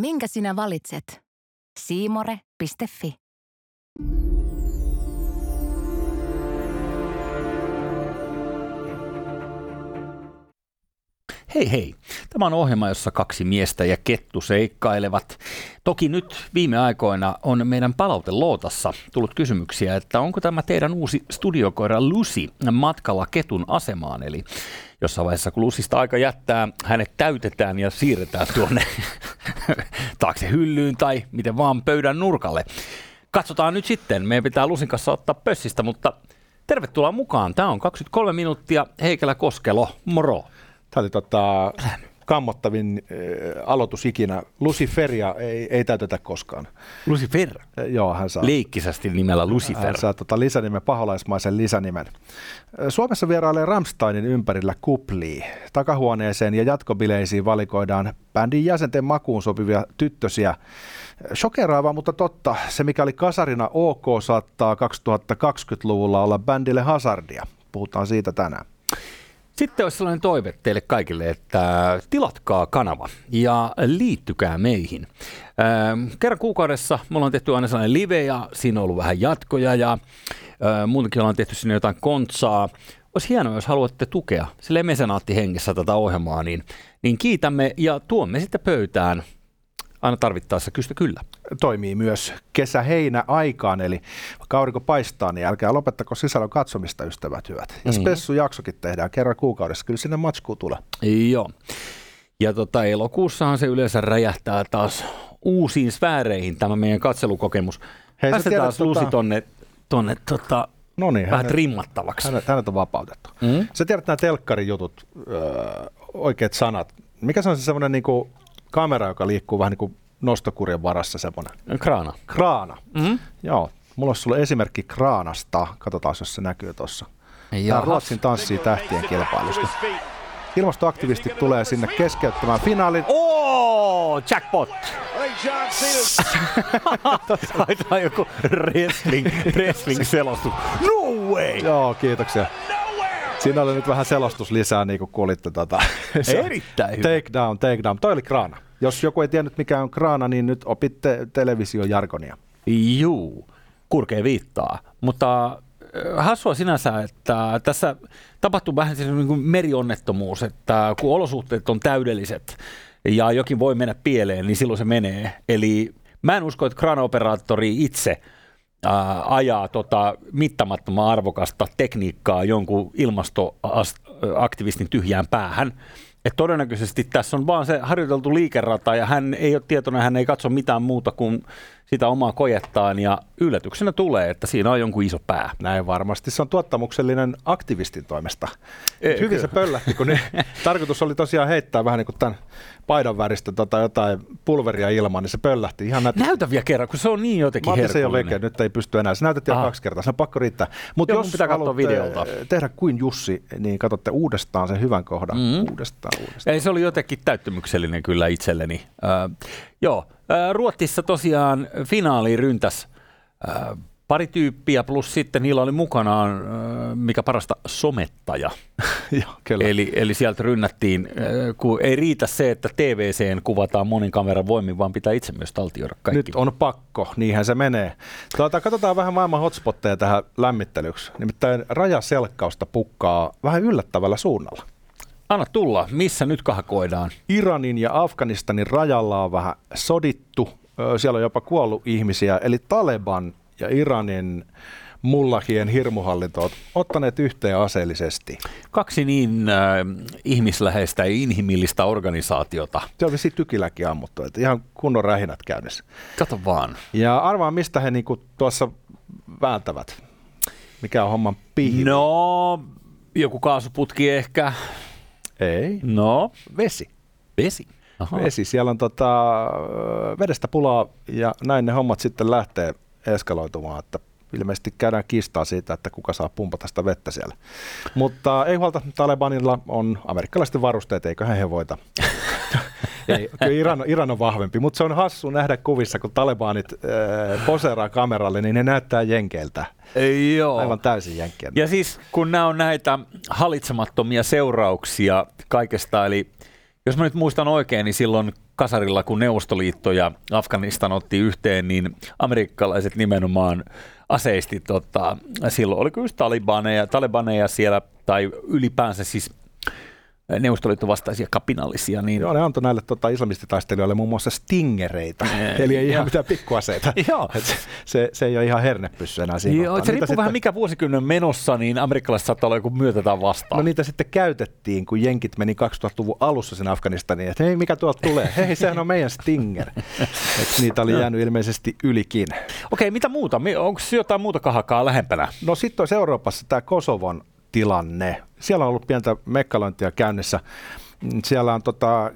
Minkä sinä valitset? Siimore.fi Hei hei, tämä on ohjelma, jossa kaksi miestä ja kettu seikkailevat. Toki nyt viime aikoina on meidän palautelootassa tullut kysymyksiä, että onko tämä teidän uusi studiokoira Lucy matkalla ketun asemaan. Eli jossain vaiheessa, kun Lusista aika jättää, hänet täytetään ja siirretään tuonne taakse hyllyyn tai miten vaan pöydän nurkalle. Katsotaan nyt sitten, meidän pitää Lusin kanssa ottaa pössistä, mutta tervetuloa mukaan. Tämä on 23 minuuttia Heikelä Koskelo, moro. Tämä oli tota, kammottavin äh, aloitus ikinä. Luciferia ei, ei täytetä koskaan. Lucifer. Äh, joo, hän saa. Leikkisästi nimellä Lucifer. Hän saa tota, lisänimen, paholaismaisen lisänimen. Suomessa vierailee Ramsteinin ympärillä kupli. Takahuoneeseen ja jatkobileisiin valikoidaan bändin jäsenten makuun sopivia tyttösiä. Shokeraavaa, mutta totta. Se, mikä oli kasarina OK, saattaa 2020-luvulla olla bändille hazardia. Puhutaan siitä tänään. Sitten olisi sellainen toive teille kaikille, että tilatkaa kanava ja liittykää meihin. Kerran kuukaudessa me ollaan tehty aina sellainen live ja siinä on ollut vähän jatkoja ja muutenkin ollaan tehty sinne jotain kontsaa. Olisi hienoa, jos haluatte tukea sille mesenaatti hengessä tätä ohjelmaa, niin, niin kiitämme ja tuomme sitten pöytään aina tarvittaessa kystä kyllä. Toimii myös kesä-heinä aikaan, eli vaikka aurinko paistaa, niin älkää lopettako sisällön katsomista, ystävät hyvät. Ja mm. spessu-jaksokin tehdään kerran kuukaudessa, kyllä sinne matskuu tulee. Joo. Ja tota, elokuussahan se yleensä räjähtää taas uusiin sfääreihin tämä meidän katselukokemus. Hei, Päästetään taas tota... Lusi tonne, tonne tota, No niin, vähän hänet, trimmattavaksi. Hänet, hänet on vapautettu. Mm? Sä tiedät nämä telkkarin jutut, öö, oikeat sanat. Mikä se on se semmoinen niinku kamera, joka liikkuu vähän niin kuin nostokurjen varassa semmoinen. Kraana. Kraana. Mm-hmm. Joo. Mulla olisi sulle esimerkki Kraanasta. Katsotaan, jos se näkyy tuossa. Tämä Ruotsin tanssii tähtien kilpailusta. Ilmastoaktivistit tulee sinne keskeyttämään finaalin. Oh, jackpot! Taitaa joku wrestling, wrestling-selostus. No way! Joo, kiitoksia. Siinä oli nyt vähän selostus lisää, niin kuin kuulitte. Tota, Erittäin hyvä. Take down, take down. Toi oli kraana. Jos joku ei tiennyt mikä on kraana, niin nyt opitte televisiojargonia. Juu, kurkea viittaa. Mutta äh, hassua sinänsä, että tässä tapahtuu vähän niin kuin merionnettomuus, että kun olosuhteet on täydelliset ja jokin voi mennä pieleen, niin silloin se menee. Eli mä en usko, että kraanaoperaattori itse – ajaa tota mittamattoman arvokasta tekniikkaa jonkun ilmastoaktivistin tyhjään päähän. Et todennäköisesti tässä on vaan se harjoiteltu liikerata ja hän ei ole tietoinen, hän ei katso mitään muuta kuin sitä omaa kojettaan ja yllätyksenä tulee, että siinä on jonkun iso pää. Näin varmasti. Se on tuottamuksellinen aktivistin toimesta. E, hyvin se pöllähti, kun ne, tarkoitus oli tosiaan heittää vähän niin kuin tämän paidan väristä tota jotain pulveria ilmaan, niin se pöllähti ihan näytti. Näytä vielä kerran, kun se on niin jotenkin Mä se jo veke, nyt ei pysty enää. Se näytettiin jo kaksi kertaa, se on pakko riittää. Mutta jos pitää katsoa videolta. tehdä kuin Jussi, niin katsotte uudestaan sen hyvän kohdan. Mm-hmm. Uudestaan, uudestaan. Ei, se oli jotenkin täyttymyksellinen kyllä itselleni. Uh, joo, Ruotsissa tosiaan finaaliin ryntäs pari tyyppiä, plus sitten niillä oli mukanaan, mikä parasta, somettaja. Joo, kyllä. Eli, eli sieltä rynnättiin, kun ei riitä se, että TVCen kuvataan monin kameran voimin, vaan pitää itse myös taltioida kaikki. Nyt on pakko, niinhän se menee. Tuota, katsotaan vähän maailman hotspotteja tähän lämmittelyksi. Nimittäin rajaselkkausta pukkaa vähän yllättävällä suunnalla. Anna tulla, missä nyt kahkoidaan? Iranin ja Afganistanin rajalla on vähän sodittu, siellä on jopa kuollut ihmisiä, eli Taleban ja Iranin mullahien hirmuhallinto ovat ottaneet yhteen aseellisesti. Kaksi niin äh, ihmisläheistä ja inhimillistä organisaatiota. Se on vissiin tykiläkin ammuttu, että ihan kunnon rähinät käynnissä. Kato vaan. Ja arvaa, mistä he niinku tuossa vääntävät. Mikä on homman pihvi? No, joku kaasuputki ehkä. Ei. No? Vesi. Vesi. Aha. Vesi. Siellä on tota, vedestä pulaa ja näin ne hommat sitten lähtee eskaloitumaan, että ilmeisesti käydään kistaa siitä, että kuka saa pumpata sitä vettä siellä. Mutta ei huolta, Talebanilla on amerikkalaisten varusteet, eiköhän he voita. ei, kyllä Iran, Iran on vahvempi, mutta se on hassu nähdä kuvissa, kun talebanit äh, poseeraa kameralle, niin ne näyttää jenkeiltä. Joo. Aivan täysin jenkkiä. Ja siis kun nämä on näitä hallitsemattomia seurauksia kaikesta, eli Jos mä nyt muistan oikein, niin silloin kasarilla, kun Neuvostoliitto ja Afganistan otti yhteen, niin amerikkalaiset nimenomaan aseisti, tota, silloin oliko just talibaneja, talibaneja siellä, tai ylipäänsä siis Neuvostoliiton vastaisia kapinallisia. Niin... Joo, ne antoi näille tota, islamistitaistelijoille muun muassa stingereitä, eli ei ihan mitään pikkuaseita. Joo. se, se, se ei ole ihan hernepyssy enää siinä. Joo, se riippuu sitten... vähän mikä vuosikymmenen menossa, niin amerikkalaiset saattaa olla joku myötätä vastaan. No niitä sitten käytettiin, kun jenkit meni 2000-luvun alussa sinne Afganistaniin, että hei, mikä tuolta tulee? Hei, sehän on meidän stinger. Et niitä oli jäänyt ilmeisesti ylikin. Okei, mitä muuta? Onko jotain muuta kahakaa lähempänä? No sitten olisi Euroopassa tämä Kosovon tilanne. Siellä on ollut pientä mekkalointia käynnissä. Siellä on tota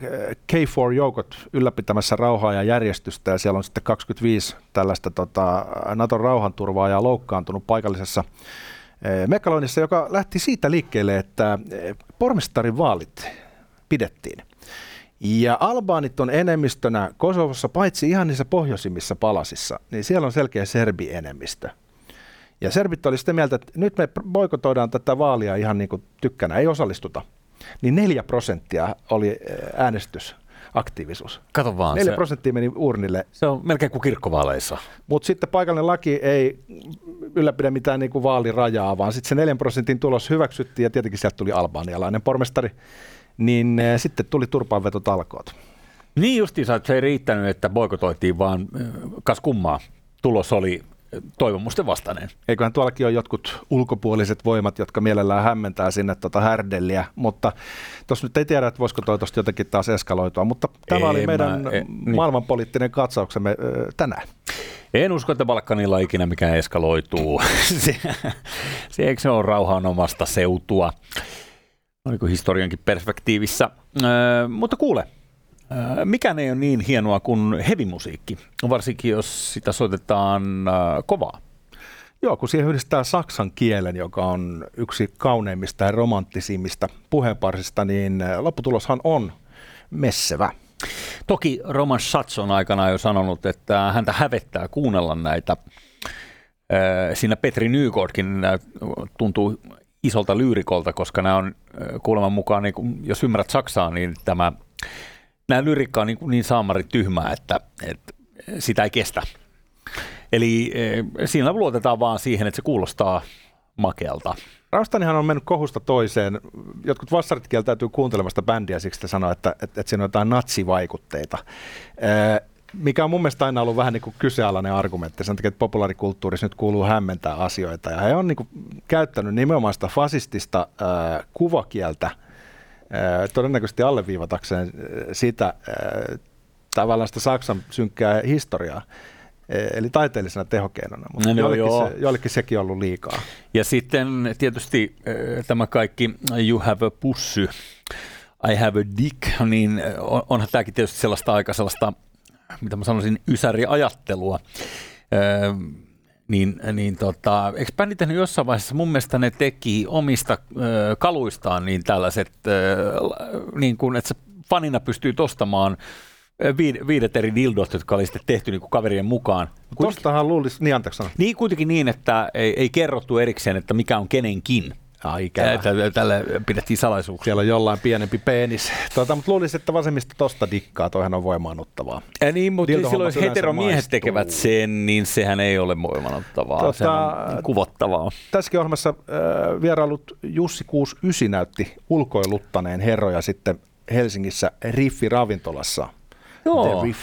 K4-joukot ylläpitämässä rauhaa ja järjestystä ja siellä on sitten 25 tällaista tota Naton rauhanturvaajaa loukkaantunut paikallisessa eh, mekkaloinnissa, joka lähti siitä liikkeelle, että eh, pormestarin vaalit pidettiin. Ja albaanit on enemmistönä Kosovossa, paitsi ihan niissä pohjoisimmissa palasissa, niin siellä on selkeä serbi-enemmistö. Ja serbit oli sitä mieltä, että nyt me boikotoidaan tätä vaalia ihan niin kuin tykkänä, ei osallistuta. Niin neljä prosenttia oli eh, äänestysaktiivisuus. Kato vaan. Neljä prosenttia meni urnille. Se on melkein kuin kirkkovaaleissa. Mutta sitten paikallinen laki ei ylläpidä mitään niin kuin vaalirajaa, vaan sitten se neljän prosentin tulos hyväksyttiin ja tietenkin sieltä tuli albaanialainen pormestari. Niin eh, sitten tuli turpaanvetotalkoot. Niin justiinsa, että se ei riittänyt, että boikotoitiin, vaan eh, kas kummaa. Tulos oli toivomusten vastainen. Eiköhän tuollakin ole jotkut ulkopuoliset voimat, jotka mielellään hämmentää sinne tuota härdelliä, mutta tuossa nyt ei tiedä, että voisiko toi tuosta jotenkin taas eskaloitua, mutta tämä ei, oli meidän mä, e, niin. maailmanpoliittinen katsauksemme tänään. En usko, että Balkanilla ikinä mikään eskaloituu. se, se eikö se ole rauhanomasta seutua, oliko historiankin perspektiivissä. Ö, mutta kuule, mikään ei ole niin hienoa kuin hevimusiikki, varsinkin jos sitä soitetaan kovaa. Joo, kun siihen yhdistää saksan kielen, joka on yksi kauneimmista ja romanttisimmista puheenparsista, niin lopputuloshan on messevä. Toki Roman Schatz on aikana jo sanonut, että häntä hävettää kuunnella näitä. Siinä Petri Nygårdkin tuntuu isolta lyyrikolta, koska nämä on kuuleman mukaan, niin kun, jos ymmärrät Saksaa, niin tämä nämä lyrikka on niin, niin saamari tyhmää, että, että sitä ei kestä. Eli e, siinä luotetaan vaan siihen, että se kuulostaa makealta. Raustanihan on mennyt kohusta toiseen. Jotkut vassarit kieltäytyy kuuntelemasta bändiä siksi, että sanoo, että, että, että siinä on jotain natsivaikutteita. E, mikä on mun mielestä aina ollut vähän niin kuin kyseenalainen argumentti. Sen takia, että populaarikulttuurissa nyt kuuluu hämmentää asioita. Ja he on niin kuin käyttänyt nimenomaan sitä fasistista äh, kuvakieltä – todennäköisesti alleviivatakseen sitä tavallaan sitä Saksan synkkää historiaa. Eli taiteellisena tehokeinona, mutta no, joillekin, se, joillekin sekin on ollut liikaa. Ja sitten tietysti tämä kaikki You have a pussy, I have a dick, niin onhan tämäkin tietysti sellaista aika sellaista, mitä mä sanoisin, ysäriajattelua niin, niin tota, eikö bändi tehnyt jossain vaiheessa, mun mielestä ne teki omista ö, kaluistaan niin tällaiset, ö, niin kuin, että se fanina pystyy tostamaan viidet eri dildot, jotka oli sitten tehty niin kuin kaverien mukaan. Tostahan luulisi, niin anteeksi Niin kuitenkin niin, että ei, ei kerrottu erikseen, että mikä on kenenkin. Ai Tällä pidettiin salaisuuksia. Siellä on jollain pienempi penis. Tuota, mutta luulisin, että vasemmista tosta dikkaa, toihan on voimaannuttavaa. Ja niin, mutta silloin jos heteromiehet maistuu. tekevät sen, niin sehän ei ole voimaannuttavaa. Tuota, sehän on kuvottavaa. Tässäkin ohjelmassa äh, vierailut Jussi 69 näytti ulkoiluttaneen herroja sitten Helsingissä Riffi-ravintolassa. Joo. The Riff.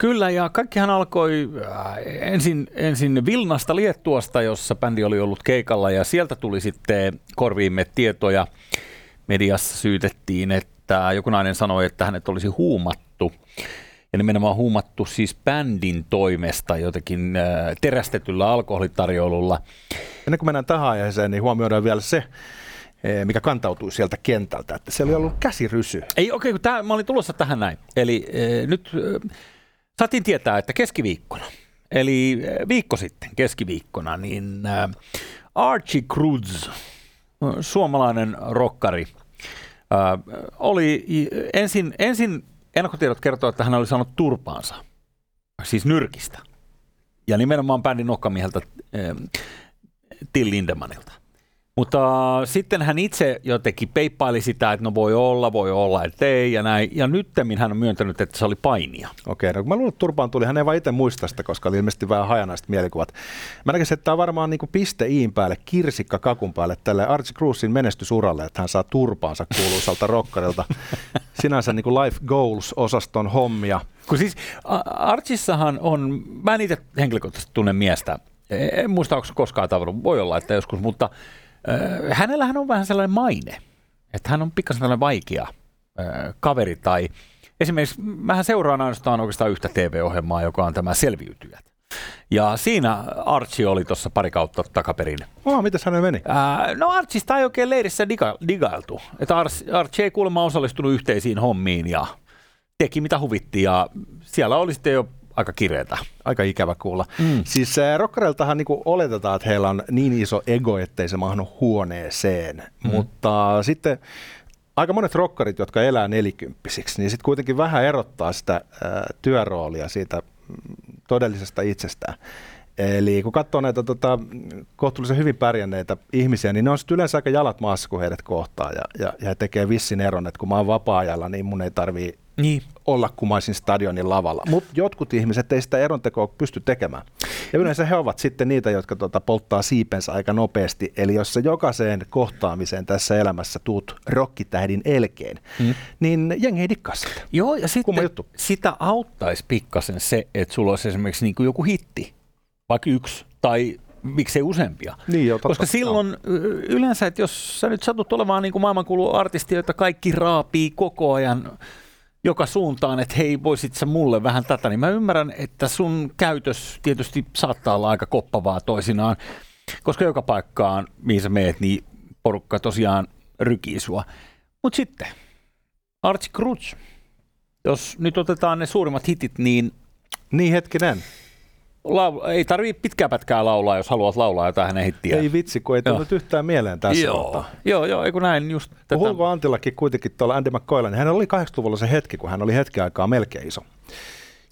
Kyllä, ja kaikkihan alkoi äh, ensin, ensin Vilnasta Liettuasta, jossa bändi oli ollut keikalla, ja sieltä tuli sitten korviimme tietoja. Mediassa syytettiin, että joku nainen sanoi, että hänet olisi huumattu. Ja nimenomaan huumattu siis bändin toimesta jotenkin äh, terästetyllä alkoholitarjoilulla. Ennen kuin mennään tähän aiheeseen, niin huomioidaan vielä se, eh, mikä kantautui sieltä kentältä, että siellä oli ollut käsirysy. Ei, okei, okay, kun mä olin tulossa tähän näin. Eli eh, nyt eh, Saatiin tietää, että keskiviikkona, eli eh, viikko sitten keskiviikkona, niin eh, Archie Cruz, eh, suomalainen rokkari, oli ensin, ensin ennakkotiedot kertoo, että hän oli saanut turpaansa, siis nyrkistä. Ja nimenomaan bändin nokkamieheltä Till Lindemanilta. Mutta sitten hän itse jotenkin peippaili sitä, että no voi olla, voi olla, että ei ja näin. Ja nyt hän on myöntänyt, että se oli painia. Okei, no kun mä luulen, että Turpaan tuli, hän ei vaan itse muista sitä, koska oli ilmeisesti vähän hajanaiset mielikuvat. Mä näkisin, että tämä on varmaan niin kuin piste iin päälle, kirsikka kakun päälle tälle Archie Cruisin menestysuralle, että hän saa Turpaansa kuuluisalta rokkarilta. Sinänsä niin kuin life goals-osaston hommia. Kun siis Archissahan on, mä en itse henkilökohtaisesti tunne miestä, en muista, onko koskaan tavannut, voi olla, että joskus, mutta äh, hänellähän on vähän sellainen maine, että hän on pikkasen sellainen vaikea kaveri tai esimerkiksi mähän seuraan ainoastaan oikeastaan yhtä TV-ohjelmaa, joka on tämä Selviytyjät. Ja siinä Archie oli tuossa pari kautta takaperin. Oh, mitäs hänen meni? Ää, no Archista ei oikein leirissä diga, digailtu. Että Archie ei kuulemma osallistunut yhteisiin hommiin ja teki mitä huvitti ja siellä oli sitten jo aika kireetä. Aika ikävä kuulla. Mm. Siis äh, rockereiltahan niinku oletetaan, että heillä on niin iso ego, ettei se mahdu huoneeseen. Mm. Mutta sitten aika monet rockerit, jotka elää nelikymppisiksi, niin sitten kuitenkin vähän erottaa sitä äh, työroolia siitä mm, todellisesta itsestään. Eli kun katsoo näitä tota, kohtuullisen hyvin pärjänneitä ihmisiä, niin ne on sitten yleensä aika jalat maassa, kun heidät kohtaa ja, ja, ja tekee vissin eron, että kun mä oon vapaa-ajalla, niin mun ei tarvii niin. olla kumaisin stadionin lavalla. Mutta jotkut ihmiset ei sitä erontekoa pysty tekemään. Ja yleensä he ovat sitten niitä, jotka tota, polttaa siipensä aika nopeasti. Eli jos sä jokaiseen kohtaamiseen tässä elämässä tuut rokkitähdin elkeen, mm. niin jengi ei dikkaa sitä. Joo, ja sitten sitä auttaisi pikkasen se, että sulla olisi esimerkiksi niin kuin joku hitti, vaikka yksi tai miksei useampia. Niin jo, totta. Koska silloin no. yleensä, että jos sä nyt satut olemaan niin kuin maailmankuulu artisti, joita kaikki raapii koko ajan joka suuntaan, että hei, voisit sä mulle vähän tätä, niin mä ymmärrän, että sun käytös tietysti saattaa olla aika koppavaa toisinaan, koska joka paikkaan, mihin sä meet, niin porukka tosiaan rykii sua. Mutta sitten, Archie Cruz, jos nyt otetaan ne suurimmat hitit, niin... Niin hetkinen. Laul- ei tarvii pitkää pätkää laulaa, jos haluat laulaa jotain hänen hittiä. Ei vitsi, kun ei tullut yhtään mieleen tässä. Joo, joo, joo, eikö näin just tätä. Hulko Antillakin kuitenkin tuolla Andy McCoylla, niin hän oli 80-luvulla se hetki, kun hän oli hetki aikaa melkein iso.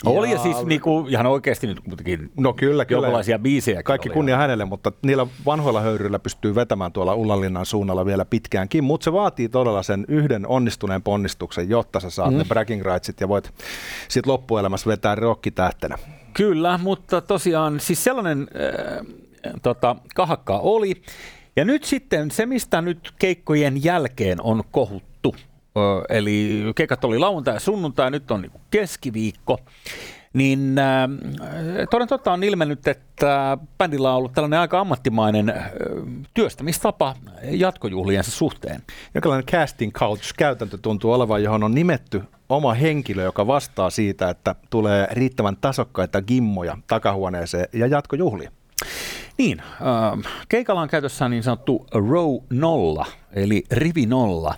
Oli ja siis niinku, ihan oikeasti nyt kuitenkin no kyllä, kyllä. jonkinlaisia biisejä. Kaikki kunnia ihan. hänelle, mutta niillä vanhoilla höyryillä pystyy vetämään tuolla Ullanlinnan suunnalla vielä pitkäänkin, mutta se vaatii todella sen yhden onnistuneen ponnistuksen, jotta sä saat mm. ne bragging rightsit ja voit sitten loppuelämässä vetää rokkitähtenä. Kyllä, mutta tosiaan siis sellainen äh, tota, kahakka oli. Ja nyt sitten se, mistä nyt keikkojen jälkeen on kohuttu, äh, eli keikat oli lauantai ja sunnuntai, nyt on niinku keskiviikko, niin äh, toden totta on ilmennyt, että bändillä on ollut tällainen aika ammattimainen äh, työstämistapa jatkojuhliensa suhteen. Jokinlainen casting couch-käytäntö tuntuu olevan, johon on nimetty oma henkilö, joka vastaa siitä, että tulee riittävän tasokkaita gimmoja takahuoneeseen ja jatkojuhli. Niin, äh, keikalla on käytössä niin sanottu row nolla, eli rivi nolla,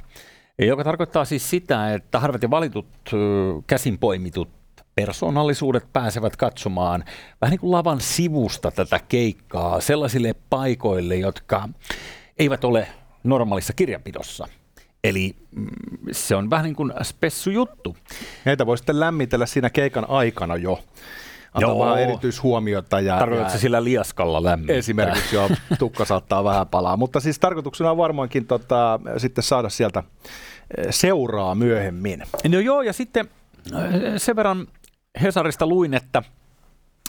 joka tarkoittaa siis sitä, että harvat ja valitut äh, käsin poimitut persoonallisuudet pääsevät katsomaan vähän niin kuin lavan sivusta tätä keikkaa sellaisille paikoille, jotka eivät ole normaalissa kirjanpidossa. Eli mm, se on vähän niin kuin spessu juttu. Heitä voi sitten lämmitellä siinä keikan aikana jo. Antaa Joo. vähän erityishuomiota. Ja, Tarkoitatko ja sillä liaskalla lämmittää? Esimerkiksi jo, tukka saattaa vähän palaa. Mutta siis tarkoituksena on varmaankin tota, sitten saada sieltä eh, seuraa myöhemmin. No joo, ja sitten eh, sen verran Hesarista luin, että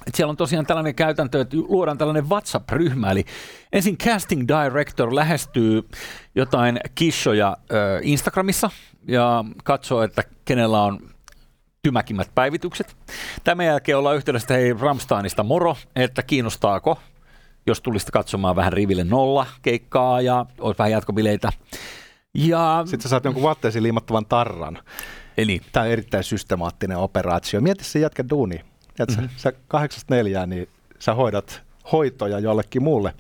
että siellä on tosiaan tällainen käytäntö, että luodaan tällainen WhatsApp-ryhmä, eli ensin casting director lähestyy jotain kissoja Instagramissa ja katsoo, että kenellä on tymäkimmät päivitykset. Tämän jälkeen ollaan yhteydessä, hei Ramsteinista moro, että kiinnostaako, jos tulisit katsomaan vähän riville nolla keikkaa ja olisi vähän jatkobileitä. Ja... Sitten sä saat jonkun vaatteisiin liimattavan tarran. Eli tämä on erittäin systemaattinen operaatio. Mieti se jätkä duuni. Mm-hmm. Sä kahdeksasta neljään, niin sä hoidat hoitoja jollekin muulle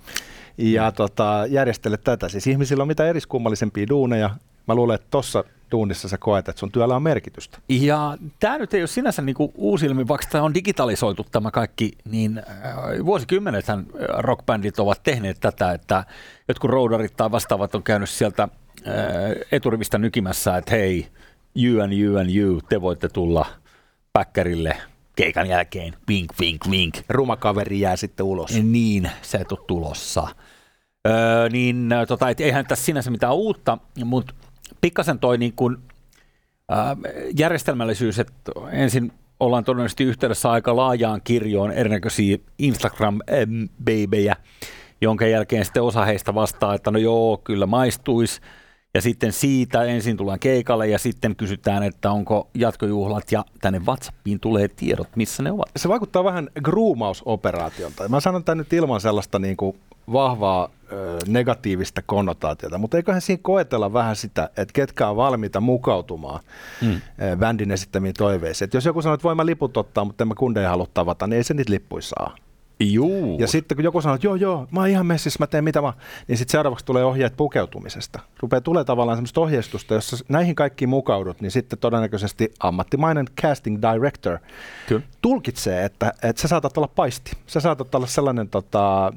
ja mm. tota, järjestelet tätä. Siis ihmisillä on mitä eriskummallisempia duuneja. Mä luulen, että tuossa duunissa sä koet, että sun työllä on merkitystä. Ja tämä nyt ei ole sinänsä niinku uusi ilmi, vaikka tämä on digitalisoitu tämä kaikki, niin äh, vuosikymmenethän äh, rockbändit ovat tehneet tätä, että jotkut roudarit tai vastaavat on käynyt sieltä äh, eturivistä nykimässä, että hei, you and you and you, te voitte tulla päkkärille keikan jälkeen, wink, wink, wink. Ruma kaveri jää sitten ulos. Niin, se et ole tulossa. Öö, niin tota, et eihän tässä sinänsä mitään uutta, mutta pikkasen toi niin kuin, ää, järjestelmällisyys, että ensin ollaan todennäköisesti yhteydessä aika laajaan kirjoon erinäköisiä Instagram-babejä, jonka jälkeen sitten osa heistä vastaa, että no joo, kyllä maistuisi. Ja sitten siitä ensin tullaan keikalle ja sitten kysytään, että onko jatkojuhlat ja tänne WhatsAppiin tulee tiedot, missä ne ovat. Se vaikuttaa vähän gruumausoperaatiolta. Mä sanon tämän nyt ilman sellaista niin kuin vahvaa ö, negatiivista konnotaatiota, mutta eiköhän siinä koetella vähän sitä, että ketkä on valmiita mukautumaan mm. bändin esittämiin toiveisiin. Et jos joku sanoo, että voin mä liput ottaa, mutta en mä kundeja halua tavata, niin ei se niitä lippuja saa. Juu. Ja sitten kun joku sanoo, että joo, joo, mä oon ihan messissä, mä teen mitä mä, niin sitten seuraavaksi tulee ohjeet pukeutumisesta. Rupeaa tulee tavallaan semmoista ohjeistusta, jossa näihin kaikkiin mukaudut, niin sitten todennäköisesti ammattimainen casting director Kyllä. tulkitsee, että, että sä saatat olla paisti. Sä saatat olla sellainen tota,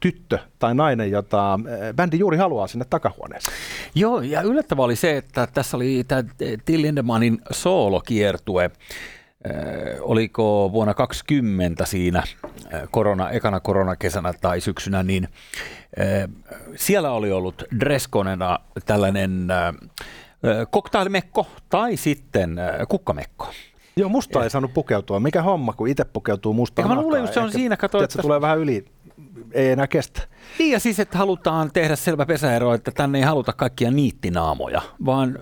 tyttö tai nainen, jota bändi juuri haluaa sinne takahuoneeseen. Joo, ja yllättävää oli se, että tässä oli tämä Till Lindemanin soolokiertue, oliko vuonna 20 siinä korona, ekana koronakesänä tai syksynä, niin siellä oli ollut dresskonena tällainen cocktailmekko tai sitten kukkamekko. Joo, musta ei saanut pukeutua. Mikä homma, kun itse pukeutuu mustaan Mä luulen, että se on Ehkä, siinä, kato, että se tulee vähän yli, ei enää kestä. Niin ja siis, että halutaan tehdä selvä pesäero, että tänne ei haluta kaikkia niittinaamoja, vaan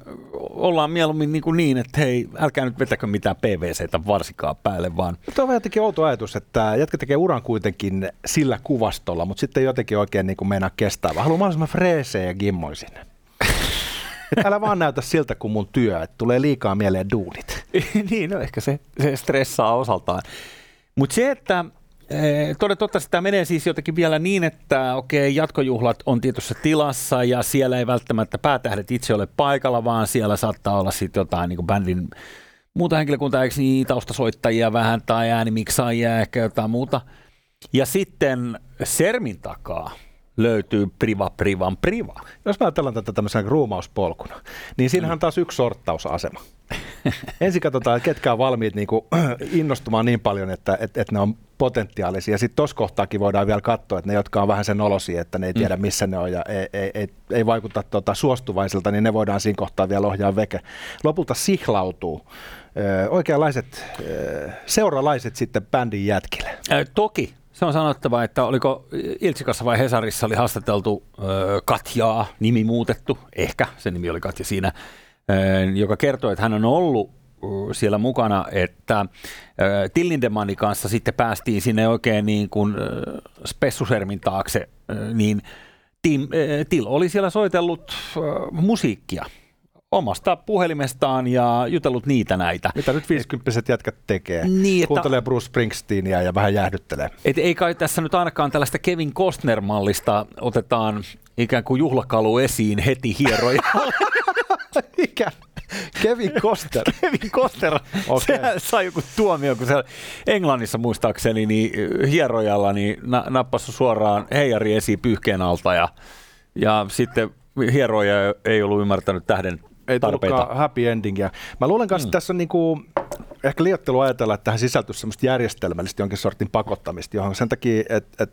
ollaan mieluummin niin, kuin niin että hei, älkää nyt vetäkö mitään PVCtä varsikaan päälle, vaan... Tämä on vähän jotenkin outo ajatus, että jätkä tekee uran kuitenkin sillä kuvastolla, mutta sitten jotenkin oikein niin kuin meinaa kestää. Vaan haluaa mahdollisimman freesejä ja gimmoisin. Että älä vaan näytä siltä kuin mun työ, että tulee liikaa mieleen duunit. niin, no ehkä se, se stressaa osaltaan. Mutta se, että Toden totta, tämä menee siis jotenkin vielä niin, että okei, jatkojuhlat on tietyssä tilassa ja siellä ei välttämättä päätähdet itse ole paikalla, vaan siellä saattaa olla sitten jotain niin kuin bändin muuta henkilökuntaa, eikö niin, taustasoittajia vähän tai äänimiksaajia, ehkä jotain muuta. Ja sitten Sermin takaa löytyy priva privan priva. Jos mä ajatellaan tätä tämmöisenä gruumauspolkuna, niin siinähän on taas yksi sorttausasema. Ensin katsotaan, ketkä on valmiit niin kuin, innostumaan niin paljon, että, että, että ne on potentiaalisia. Sitten tuossa kohtaakin voidaan vielä katsoa, että ne, jotka on vähän sen olosia, että ne ei tiedä, missä ne on ja ei, ei, ei, ei vaikuta tuota, suostuvaisilta, niin ne voidaan siinä kohtaa vielä ohjaa veke. Lopulta sihlautuu oikeanlaiset seuralaiset sitten bändin jätkille. Äh, toki se on sanottava, että oliko Iltsikassa vai Hesarissa oli haastateltu äh, Katjaa, nimi muutettu, ehkä se nimi oli Katja siinä, joka kertoi, että hän on ollut siellä mukana, että Tillindemanin kanssa sitten päästiin sinne oikein niin kuin spessusermin taakse, niin Tim, Till oli siellä soitellut musiikkia omasta puhelimestaan ja jutellut niitä näitä. Mitä nyt 50 jätkät tekee? Niin, että, Kuuntelee Bruce Springsteenia ja vähän jäähdyttelee. Et ei kai tässä nyt ainakaan tällaista Kevin Costner-mallista otetaan ikään kuin juhlakalu esiin heti hierojalle. Mikä? Kevin Costner. Kevin Costner, okay. se sai joku tuomio, kun se Englannissa muistaakseni niin hierojalla niin na- nappasi suoraan heijari esiin pyyhkeen alta ja, ja sitten hieroja ei ollut ymmärtänyt tähden ei tarpeita. happy endingia. Mä luulen kanssa, että tässä on niinku, ehkä liiottelu ajatella, että tähän sisältyy semmoista järjestelmällistä jonkin sortin pakottamista, johon sen takia, että et,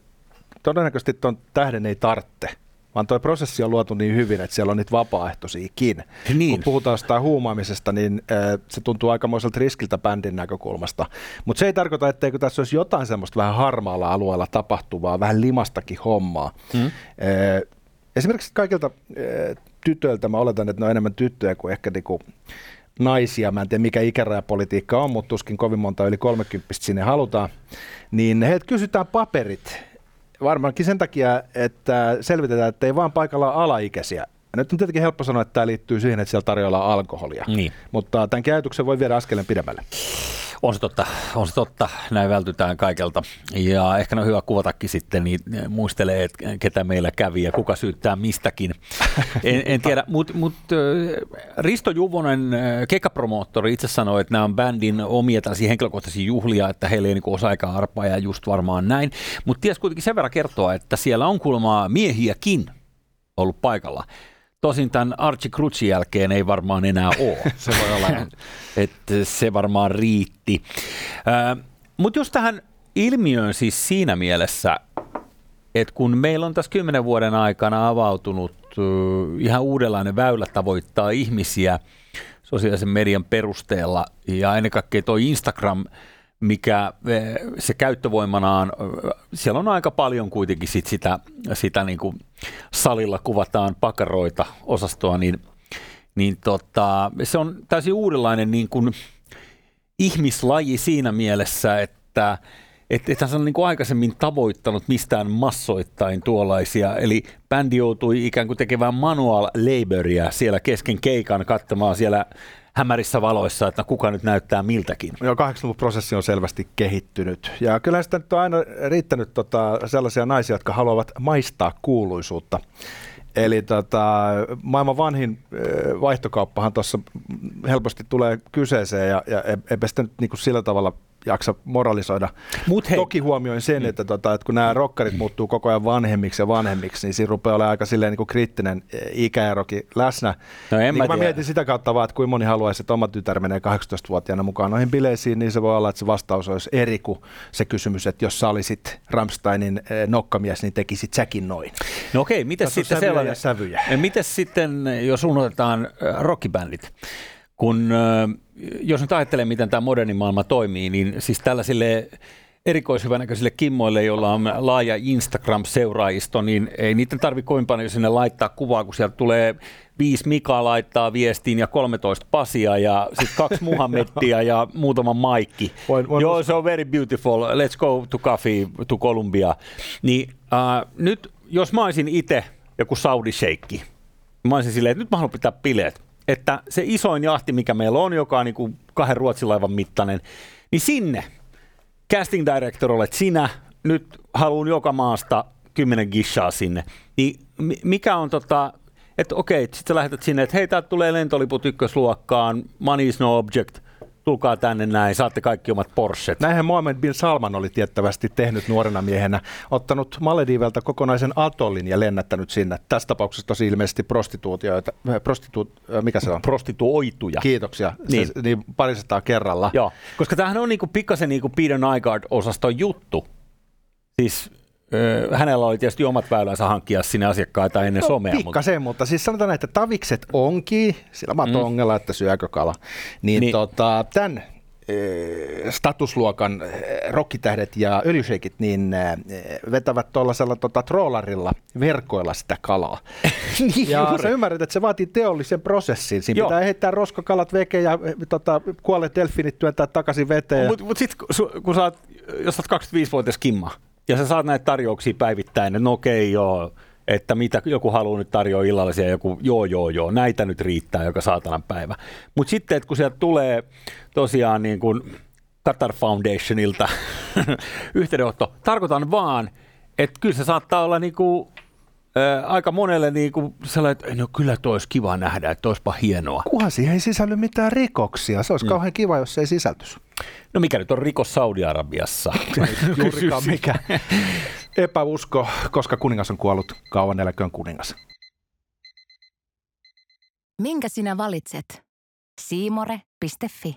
todennäköisesti tuon tähden ei tarvitse vaan tuo prosessi on luotu niin hyvin, että siellä on niitä vapaaehtoisiakin. Niin. Kun puhutaan jostain huumaamisesta, niin se tuntuu aikamoiselta riskiltä bändin näkökulmasta. Mutta se ei tarkoita, etteikö tässä olisi jotain semmoista vähän harmaalla alueella tapahtuvaa, vähän limastakin hommaa. Mm. Esimerkiksi kaikilta tytöiltä, mä oletan, että ne on enemmän tyttöjä kuin ehkä niinku naisia, mä en tiedä mikä ikärajapolitiikka on, mutta tuskin kovin monta yli 30 sinne halutaan, niin heiltä kysytään paperit, varmaankin sen takia, että selvitetään, että ei vaan paikalla ole alaikäisiä. Nyt on tietenkin helppo sanoa, että tämä liittyy siihen, että siellä tarjolla alkoholia, Niin. mutta tämän ajatuksen voi viedä askeleen pidemmälle. On se totta, on se totta. Näin vältytään kaikelta. Ja ehkä on hyvä kuvatakin sitten, niin muistelee, että ketä meillä kävi ja kuka syyttää mistäkin. En, en tiedä, mutta mut, äh, Risto Juvonen, äh, kekapromoottori, itse sanoi, että nämä on bändin omia tällaisia henkilökohtaisia juhlia, että heillä ei niin osa-aikaa arpaa ja just varmaan näin. Mutta ties kuitenkin sen verran kertoa, että siellä on kuulemma miehiäkin ollut paikalla. Tosin tämän Archie Crutchin jälkeen ei varmaan enää ole. se voi olla. että se varmaan riitti. Mutta jos tähän ilmiöön siis siinä mielessä, että kun meillä on tässä kymmenen vuoden aikana avautunut ihan uudenlainen väylä tavoittaa ihmisiä sosiaalisen median perusteella ja ennen kaikkea tuo Instagram, mikä se käyttövoimanaan, siellä on aika paljon kuitenkin sit sitä, sitä niin kuin salilla kuvataan pakaroita osastoa, niin, niin tota, se on täysin uudenlainen niin kuin ihmislaji siinä mielessä, että että et hän on niin kuin aikaisemmin tavoittanut mistään massoittain tuollaisia, eli bändi joutui ikään kuin tekemään manual laboria siellä kesken keikan katsomaan siellä hämärissä valoissa, että kuka nyt näyttää miltäkin. Joo, 80-luvun prosessi on selvästi kehittynyt. Ja kyllä sitä nyt on aina riittänyt tota, sellaisia naisia, jotka haluavat maistaa kuuluisuutta. Eli tota, maailman vanhin vaihtokauppahan tuossa helposti tulee kyseeseen ja, ja eipä sitä nyt niin kuin sillä tavalla jaksa moralisoida. Mut hei. Toki huomioin sen, mm. että, tota, että kun nämä rokkarit muuttuu koko ajan vanhemmiksi ja vanhemmiksi, niin siinä rupeaa olemaan aika silleen niin kuin kriittinen eh, ikäerokin läsnä. No en niin mä, mä mietin sitä kautta vaan, että kuin moni haluaisi, että oma tytär menee 18-vuotiaana mukaan noihin bileisiin, niin se voi olla, että se vastaus olisi eri kuin se kysymys, että jos sä olisit Rammsteinin eh, nokkamies, niin tekisit säkin noin. No okei, miten sitten sellainen? Sävyjä. Miten sitten, jos unohdetaan eh, rockibändit? kun jos nyt ajattelee, miten tämä moderni maailma toimii, niin siis tällaisille erikoishyvänäköisille kimmoille, joilla on laaja Instagram-seuraajisto, niin ei niiden tarvitse kovin paljon sinne laittaa kuvaa, kun sieltä tulee viisi Mika laittaa viestiin ja 13 Pasia ja sitten kaksi Muhammedtia ja muutama Maikki. Voin, voin Joo, se on very beautiful. Let's go to coffee to Columbia. Niin uh, nyt, jos mä olisin itse joku Saudi-sheikki, mä olisin silleen, että nyt mä haluan pitää bileet että se isoin jahti, mikä meillä on, joka on niin kuin kahden ruotsilaivan mittainen, niin sinne casting director olet sinä, nyt haluan joka maasta kymmenen gishaa sinne. Niin mikä on tota, että okei, sitten sä lähetät sinne, että hei, täältä tulee lentoliput ykkösluokkaan, money is no object, tulkaa tänne näin, saatte kaikki omat Porschet. Näinhän Mohamed bin Salman oli tiettävästi tehnyt nuorena miehenä, ottanut Maledivelta kokonaisen atollin ja lennättänyt sinne. Tässä tapauksessa tosi ilmeisesti prostituutioita, äh, prostitu, äh, mikä se on? Prostituoituja. Kiitoksia, niin, se, niin parisataa kerralla. Joo, koska tämähän on niinku pikkasen niinku Peter Nygaard-osaston juttu. Siis hänellä oli tietysti omat väylänsä hankkia sinne asiakkaita ennen no, somea. Pikkasen, mutta... mutta siis sanotaan, että tavikset onkin, sillä matongella, mm. että syökö kala. Niin, niin. Tota, tämän statusluokan rokkitähdet ja öljyseikit niin vetävät tuollaisella tota, trollarilla verkoilla sitä kalaa. niin ja sä ymmärrät, että se vaatii teollisen prosessin. Siinä Joo. pitää heittää roskakalat veke ja tota, kuolleet delfinit työntää takaisin veteen. Mutta mut sitten kun sä oot, jos oot 25-vuotias kimma, ja sä saat näitä tarjouksia päivittäin, että no okei joo, että mitä joku haluaa nyt tarjoa illallisia, joku joo joo joo, näitä nyt riittää joka saatanan päivä. Mutta sitten, että kun sieltä tulee tosiaan niin kuin Qatar Foundationilta yhteydenotto, tarkoitan vaan, että kyllä se saattaa olla niin kuin aika monelle niin kuin sellainen, että no kyllä toi olisi kiva nähdä, että olisipa hienoa. Kuhan siihen ei sisälly mitään rikoksia. Se olisi mm. kauhean kiva, jos se ei sisältys. No mikä nyt on rikos Saudi-Arabiassa? Juurikaan mikä. Epäusko, koska kuningas on kuollut, kauan eläköön kuningas. Minkä sinä valitset? Siimore.fi